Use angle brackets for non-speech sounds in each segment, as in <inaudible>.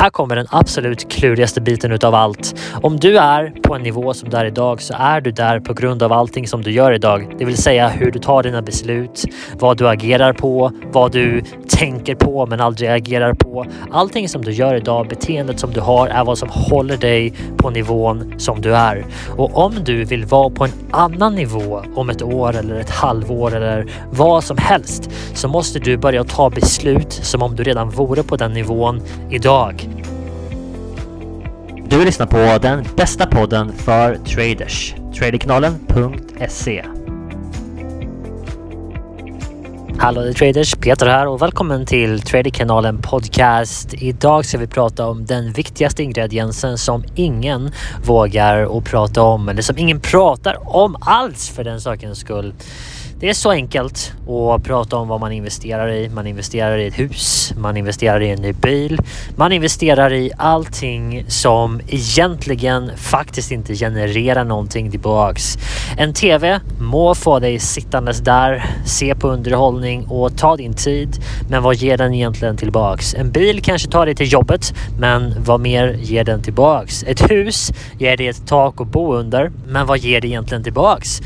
Här kommer den absolut klurigaste biten utav allt. Om du är på en nivå som du är idag så är du där på grund av allting som du gör idag. Det vill säga hur du tar dina beslut, vad du agerar på, vad du tänker på men aldrig agerar på. Allting som du gör idag, beteendet som du har är vad som håller dig på nivån som du är. Och om du vill vara på en annan nivå om ett år eller ett halvår eller vad som helst så måste du börja ta beslut som om du redan vore på den nivån idag. Du lyssnar på den bästa podden för traders. Traderkanalen.se Hallå det traders, Peter här och välkommen till Traderkanalen Podcast. Idag ska vi prata om den viktigaste ingrediensen som ingen vågar att prata om eller som ingen pratar om alls för den sakens skull. Det är så enkelt att prata om vad man investerar i. Man investerar i ett hus, man investerar i en ny bil, man investerar i allting som egentligen faktiskt inte genererar någonting tillbaks. En TV må få dig sittandes där, se på underhållning och ta din tid. Men vad ger den egentligen tillbaks? En bil kanske tar dig till jobbet, men vad mer ger den tillbaks? Ett hus ger dig ett tak att bo under, men vad ger det egentligen tillbaks?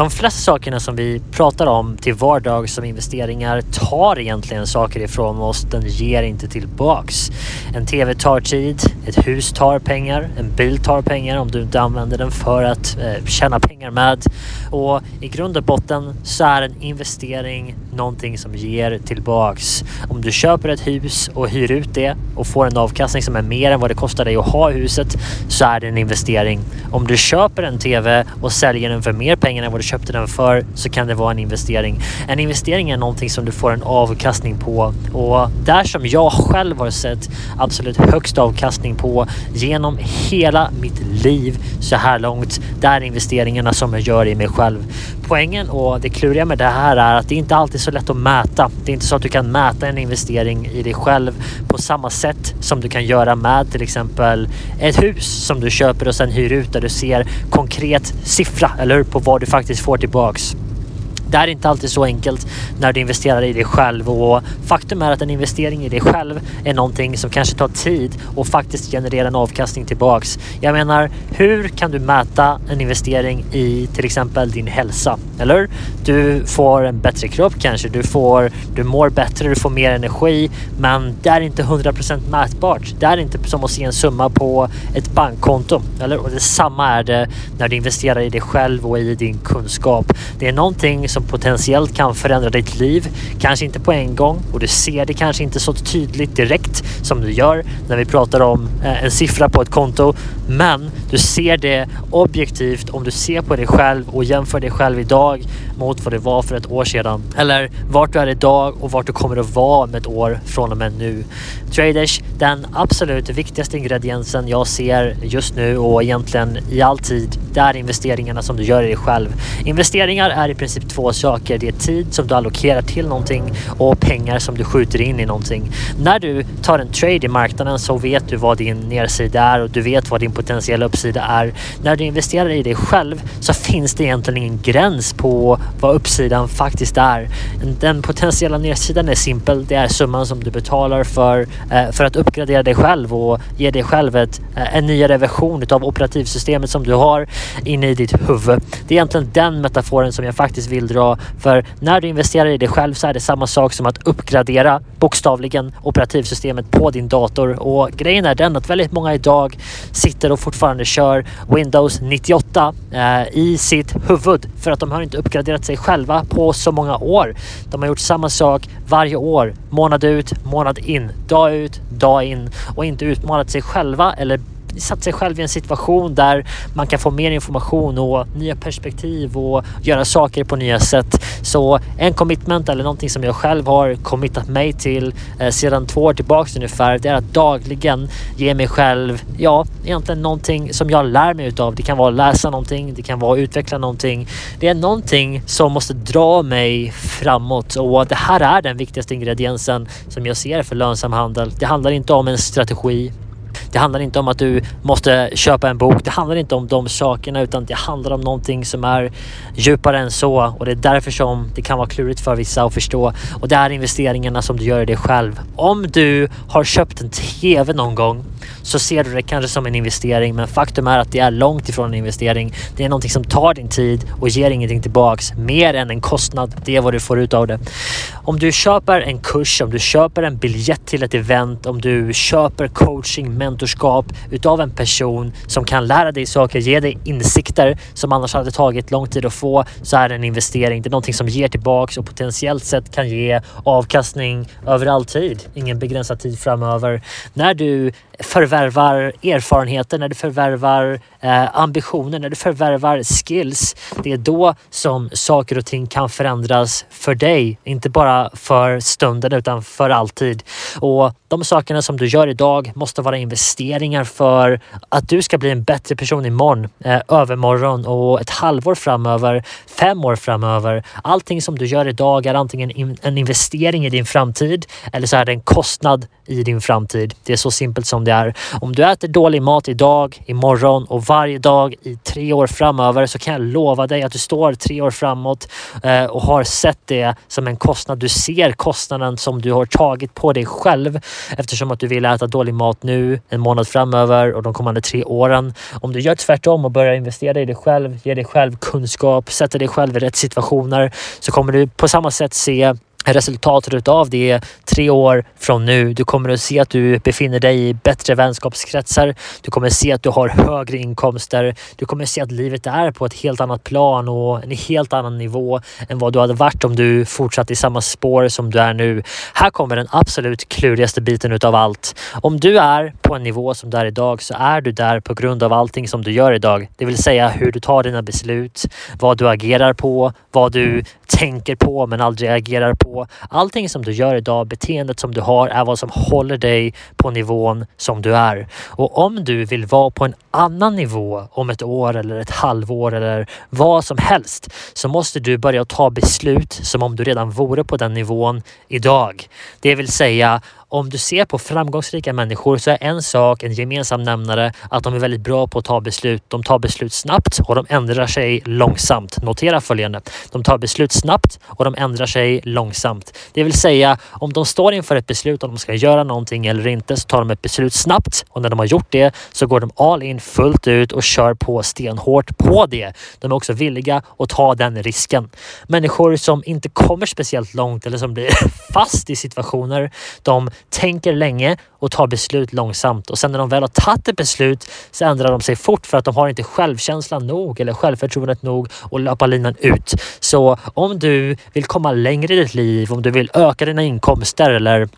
De flesta sakerna som vi pratar om till vardag som investeringar tar egentligen saker ifrån oss. Den ger inte tillbaks. En TV tar tid, ett hus tar pengar, en bil tar pengar om du inte använder den för att eh, tjäna pengar med. Och i grund och botten så är en investering någonting som ger tillbaks. Om du köper ett hus och hyr ut det och får en avkastning som är mer än vad det kostar dig att ha huset så är det en investering. Om du köper en TV och säljer den för mer pengar än vad du köpte den för så kan det vara en investering. En investering är någonting som du får en avkastning på och där som jag själv har sett absolut högst avkastning på genom hela mitt liv så här långt. Det är investeringarna som jag gör i mig själv. Poängen och det kluriga med det här är att det inte alltid så lätt att mäta. Det är inte så att du kan mäta en investering i dig själv på samma sätt som du kan göra med till exempel ett hus som du köper och sen hyr ut där du ser konkret siffra eller på vad du faktiskt får tillbaks. Det är inte alltid så enkelt när du investerar i dig själv och faktum är att en investering i dig själv är någonting som kanske tar tid och faktiskt genererar en avkastning tillbaks. Jag menar, hur kan du mäta en investering i till exempel din hälsa? Eller? Du får en bättre kropp kanske, du, får, du mår bättre, du får mer energi, men det är inte 100% mätbart. Det är inte som att se en summa på ett bankkonto. Eller? Och detsamma är det när du investerar i dig själv och i din kunskap. Det är någonting som potentiellt kan förändra ditt liv. Kanske inte på en gång och du ser det kanske inte så tydligt direkt som du gör när vi pratar om eh, en siffra på ett konto. Men du ser det objektivt om du ser på dig själv och jämför dig själv idag mot vad det var för ett år sedan. Eller vart du är idag och vart du kommer att vara om ett år från och med nu. Traders, den absolut viktigaste ingrediensen jag ser just nu och egentligen i all tid, det är investeringarna som du gör i dig själv. Investeringar är i princip två saker. Det är tid som du allokerar till någonting och pengar som du skjuter in i någonting. När du tar en trade i marknaden så vet du vad din nedsida är och du vet vad din potentiella uppsida är. När du investerar i dig själv så finns det egentligen ingen gräns på vad uppsidan faktiskt är. Den potentiella nedsidan är simpel. Det är summan som du betalar för, eh, för att uppgradera dig själv och ge dig själv ett, eh, en nyare version av operativsystemet som du har inne i ditt huvud. Det är egentligen den metaforen som jag faktiskt vill dra. För när du investerar i dig själv så är det samma sak som att uppgradera bokstavligen operativsystemet på din dator. Och grejen är den att väldigt många idag sitter och fortfarande kör Windows 98 eh, i sitt huvud. För att de har inte uppgraderat sig själva på så många år. De har gjort samma sak varje år, månad ut, månad in, dag ut, dag in. Och inte utmanat sig själva eller satt sig själv i en situation där man kan få mer information och nya perspektiv och göra saker på nya sätt. Så en commitment eller någonting som jag själv har committat mig till eh, sedan två år tillbaks ungefär, det är att dagligen ge mig själv, ja, egentligen någonting som jag lär mig utav. Det kan vara att läsa någonting, det kan vara att utveckla någonting. Det är någonting som måste dra mig framåt och det här är den viktigaste ingrediensen som jag ser för lönsam handel. Det handlar inte om en strategi det handlar inte om att du måste köpa en bok. Det handlar inte om de sakerna utan det handlar om någonting som är djupare än så och det är därför som det kan vara klurigt för vissa att förstå. Och det är investeringarna som du gör i dig själv. Om du har köpt en TV någon gång så ser du det kanske som en investering men faktum är att det är långt ifrån en investering. Det är någonting som tar din tid och ger ingenting tillbaks mer än en kostnad. Det är vad du får ut av det. Om du köper en kurs, om du köper en biljett till ett event, om du köper coaching, mentorskap utav en person som kan lära dig saker, ge dig insikter som annars hade tagit lång tid att få så är det en investering. Det är någonting som ger tillbaks och potentiellt sett kan ge avkastning över all tid. Ingen begränsad tid framöver. När du förvärvar erfarenheter, när du förvärvar eh, ambitioner, när du förvärvar skills. Det är då som saker och ting kan förändras för dig. Inte bara för stunden utan för alltid. Och de sakerna som du gör idag måste vara investeringar för att du ska bli en bättre person imorgon, eh, övermorgon och ett halvår framöver, fem år framöver. Allting som du gör idag är antingen en investering i din framtid eller så är det en kostnad i din framtid. Det är så simpelt som det är. Om du äter dålig mat idag, imorgon och varje dag i tre år framöver så kan jag lova dig att du står tre år framåt eh, och har sett det som en kostnad. Du ser kostnaden som du har tagit på dig själv eftersom att du vill äta dålig mat nu, en månad framöver och de kommande tre åren. Om du gör tvärtom och börjar investera i dig själv, ger dig själv kunskap, sätter dig själv i rätt situationer så kommer du på samma sätt se resultatet utav det är tre år från nu. Du kommer att se att du befinner dig i bättre vänskapskretsar. Du kommer att se att du har högre inkomster. Du kommer att se att livet är på ett helt annat plan och en helt annan nivå än vad du hade varit om du fortsatt i samma spår som du är nu. Här kommer den absolut klurigaste biten utav allt. Om du är på en nivå som du är idag så är du där på grund av allting som du gör idag. Det vill säga hur du tar dina beslut, vad du agerar på, vad du tänker på men aldrig agerar på, på. Allting som du gör idag, beteendet som du har är vad som håller dig på nivån som du är. Och om du vill vara på en annan nivå om ett år eller ett halvår eller vad som helst så måste du börja ta beslut som om du redan vore på den nivån idag. Det vill säga om du ser på framgångsrika människor så är en sak, en gemensam nämnare, att de är väldigt bra på att ta beslut. De tar beslut snabbt och de ändrar sig långsamt. Notera följande. De tar beslut snabbt och de ändrar sig långsamt. Det vill säga, om de står inför ett beslut om de ska göra någonting eller inte så tar de ett beslut snabbt och när de har gjort det så går de all in fullt ut och kör på stenhårt på det. De är också villiga att ta den risken. Människor som inte kommer speciellt långt eller som blir <laughs> fast i situationer, de tänker länge och tar beslut långsamt och sen när de väl har tagit ett beslut så ändrar de sig fort för att de har inte självkänslan nog eller självförtroendet nog och löpa linan ut. Så om du vill komma längre i ditt liv, om du vill öka dina inkomster eller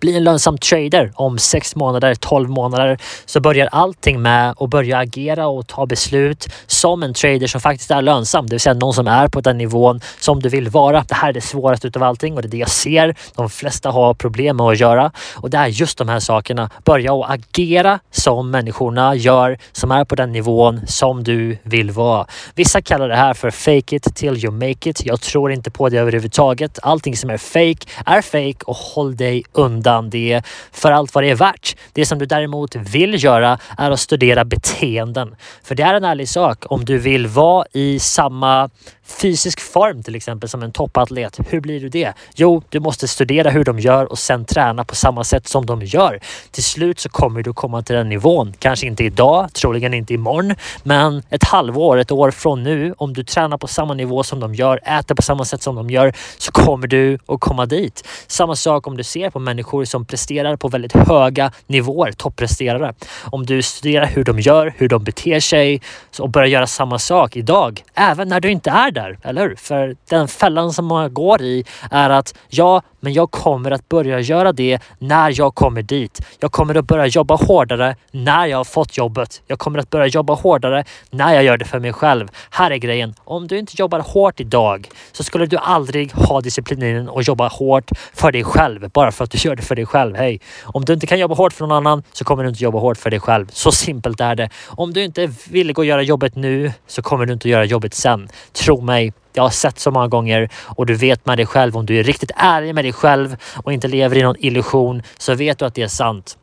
bli en lönsam trader om 6 månader, 12 månader så börjar allting med att börja agera och ta beslut som en trader som faktiskt är lönsam. Det vill säga någon som är på den nivån som du vill vara. Det här är det svåraste utav allting och det är det jag ser de flesta har problem med att göra. Och det är just de här sakerna. Börja att agera som människorna gör som är på den nivån som du vill vara. Vissa kallar det här för fake it till you make it. Jag tror inte på det överhuvudtaget. Allting som är fake är fake och håll dig undan undan det för allt vad det är värt. Det som du däremot vill göra är att studera beteenden. För det är en ärlig sak. Om du vill vara i samma fysisk form till exempel som en toppatlet. Hur blir du det? Jo, du måste studera hur de gör och sen träna på samma sätt som de gör. Till slut så kommer du komma till den nivån. Kanske inte idag, troligen inte imorgon, men ett halvår, ett år från nu. Om du tränar på samma nivå som de gör, äter på samma sätt som de gör, så kommer du att komma dit. Samma sak om du ser på människor som presterar på väldigt höga nivåer, toppresterare. Om du studerar hur de gör, hur de beter sig och börjar göra samma sak idag, även när du inte är där eller hur? För den fällan som man går i är att ja, men jag kommer att börja göra det när jag kommer dit. Jag kommer att börja jobba hårdare när jag har fått jobbet. Jag kommer att börja jobba hårdare när jag gör det för mig själv. Här är grejen. Om du inte jobbar hårt idag så skulle du aldrig ha disciplinen och jobba hårt för dig själv bara för att du gör det för dig själv. Hej! Om du inte kan jobba hårt för någon annan så kommer du inte jobba hårt för dig själv. Så simpelt är det. Om du inte vill gå och göra jobbet nu så kommer du inte att göra jobbet sen. Tro mig, jag har sett så många gånger och du vet med dig själv om du är riktigt ärlig med dig själv och inte lever i någon illusion så vet du att det är sant.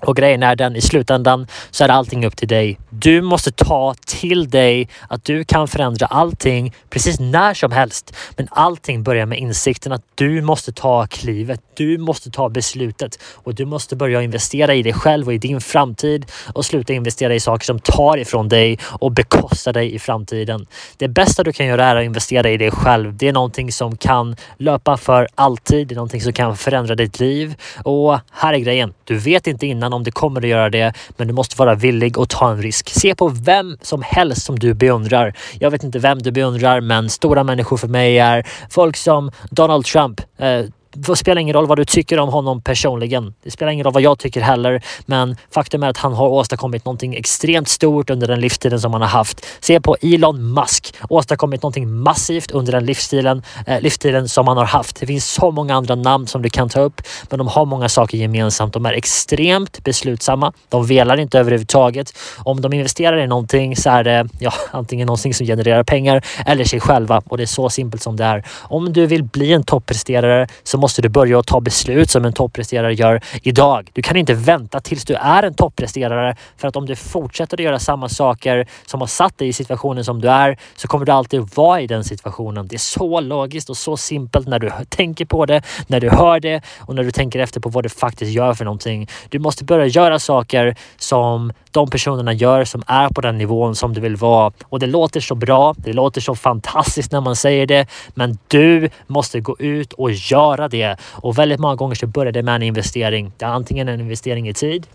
Och grejen är den i slutändan så är allting upp till dig. Du måste ta till dig att du kan förändra allting precis när som helst. Men allting börjar med insikten att du måste ta klivet. Du måste ta beslutet och du måste börja investera i dig själv och i din framtid och sluta investera i saker som tar ifrån dig och bekostar dig i framtiden. Det bästa du kan göra är att investera i dig själv. Det är någonting som kan löpa för alltid. Det är någonting som kan förändra ditt liv och här är grejen. Du vet inte innan innan om det kommer att göra det, men du måste vara villig att ta en risk. Se på vem som helst som du beundrar. Jag vet inte vem du beundrar, men stora människor för mig är folk som Donald Trump, eh, det spelar ingen roll vad du tycker om honom personligen. Det spelar ingen roll vad jag tycker heller. Men faktum är att han har åstadkommit någonting extremt stort under den livstiden som han har haft. Se på Elon Musk. Åstadkommit någonting massivt under den livsstilen, eh, livstiden som han har haft. Det finns så många andra namn som du kan ta upp. Men de har många saker gemensamt. De är extremt beslutsamma. De velar inte överhuvudtaget. Om de investerar i någonting så är det ja, antingen någonting som genererar pengar eller sig själva. Och det är så simpelt som det är. Om du vill bli en toppresterare så måste du börja att ta beslut som en toppresterare gör idag. Du kan inte vänta tills du är en toppresterare för att om du fortsätter att göra samma saker som har satt dig i situationen som du är så kommer du alltid vara i den situationen. Det är så logiskt och så simpelt när du tänker på det, när du hör det och när du tänker efter på vad du faktiskt gör för någonting. Du måste börja göra saker som de personerna gör som är på den nivån som du vill vara. Och det låter så bra. Det låter så fantastiskt när man säger det, men du måste gå ut och göra det. Och väldigt många gånger så börjar det med en investering. Det är antingen en investering i tid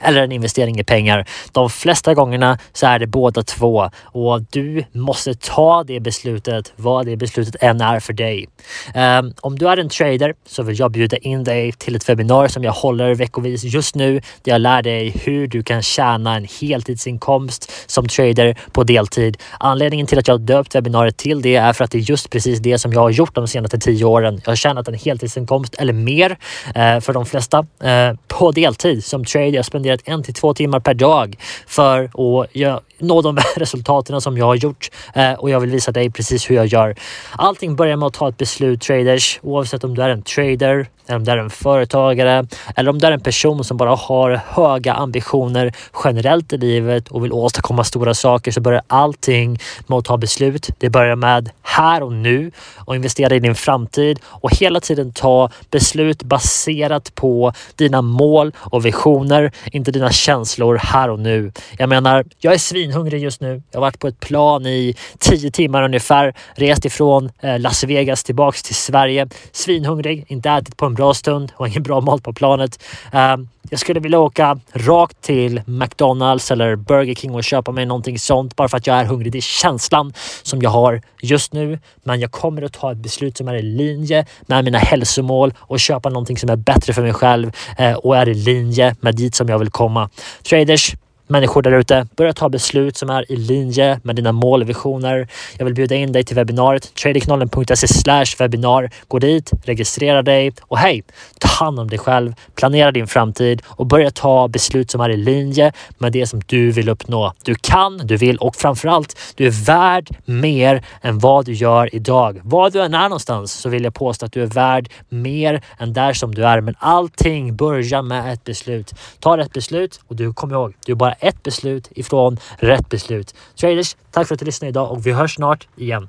eller en investering i pengar. De flesta gångerna så är det båda två och du måste ta det beslutet, vad det beslutet än är för dig. Um, om du är en trader så vill jag bjuda in dig till ett webbinar som jag håller veckovis just nu där jag lär dig hur du kan tjäna en heltidsinkomst som trader på deltid. Anledningen till att jag döpt webbinariet till det är för att det är just precis det som jag har gjort de senaste tio åren. Jag har tjänat en heltidsinkomst eller mer uh, för de flesta uh, på deltid som trader. Jag spenderar spenderat en till två timmar per dag för att nå de <laughs> resultaten som jag har gjort eh, och jag vill visa dig precis hur jag gör. Allting börjar med att ta ett beslut traders oavsett om du är en trader eller om du är en företagare eller om du är en person som bara har höga ambitioner generellt i livet och vill åstadkomma stora saker så börjar allting med att ta beslut. Det börjar med här och nu och investera i din framtid och hela tiden ta beslut baserat på dina mål och visioner, inte dina känslor här och nu. Jag menar, jag är svinhungrig just nu. Jag har varit på ett plan i tio timmar ungefär, rest ifrån eh, Las Vegas tillbaks till Sverige. Svinhungrig, inte ätit på en bra stund och ingen bra mat på planet. Ehm, jag skulle vilja åka rakt till McDonalds eller Burger King och köpa mig någonting sånt bara för att jag är hungrig. Det är känslan som jag har just nu. Men jag kommer att ta ett beslut som är i linje med mina hälsomål och köpa någonting som är bättre för mig själv eh, och är i linje med dit som jag vill komma. Traders, människor där ute. Börja ta beslut som är i linje med dina mål och visioner. Jag vill bjuda in dig till webbinariet tradingknollen.se webbinar. Gå dit, registrera dig och hej, ta hand om dig själv, planera din framtid och börja ta beslut som är i linje med det som du vill uppnå. Du kan, du vill och framförallt, du är värd mer än vad du gör idag. Var du än är någonstans så vill jag påstå att du är värd mer än där som du är. Men allting börjar med ett beslut. Ta rätt beslut och du kommer ihåg, du är bara ett beslut ifrån rätt beslut. Traders, tack för att du lyssnade idag och vi hörs snart igen.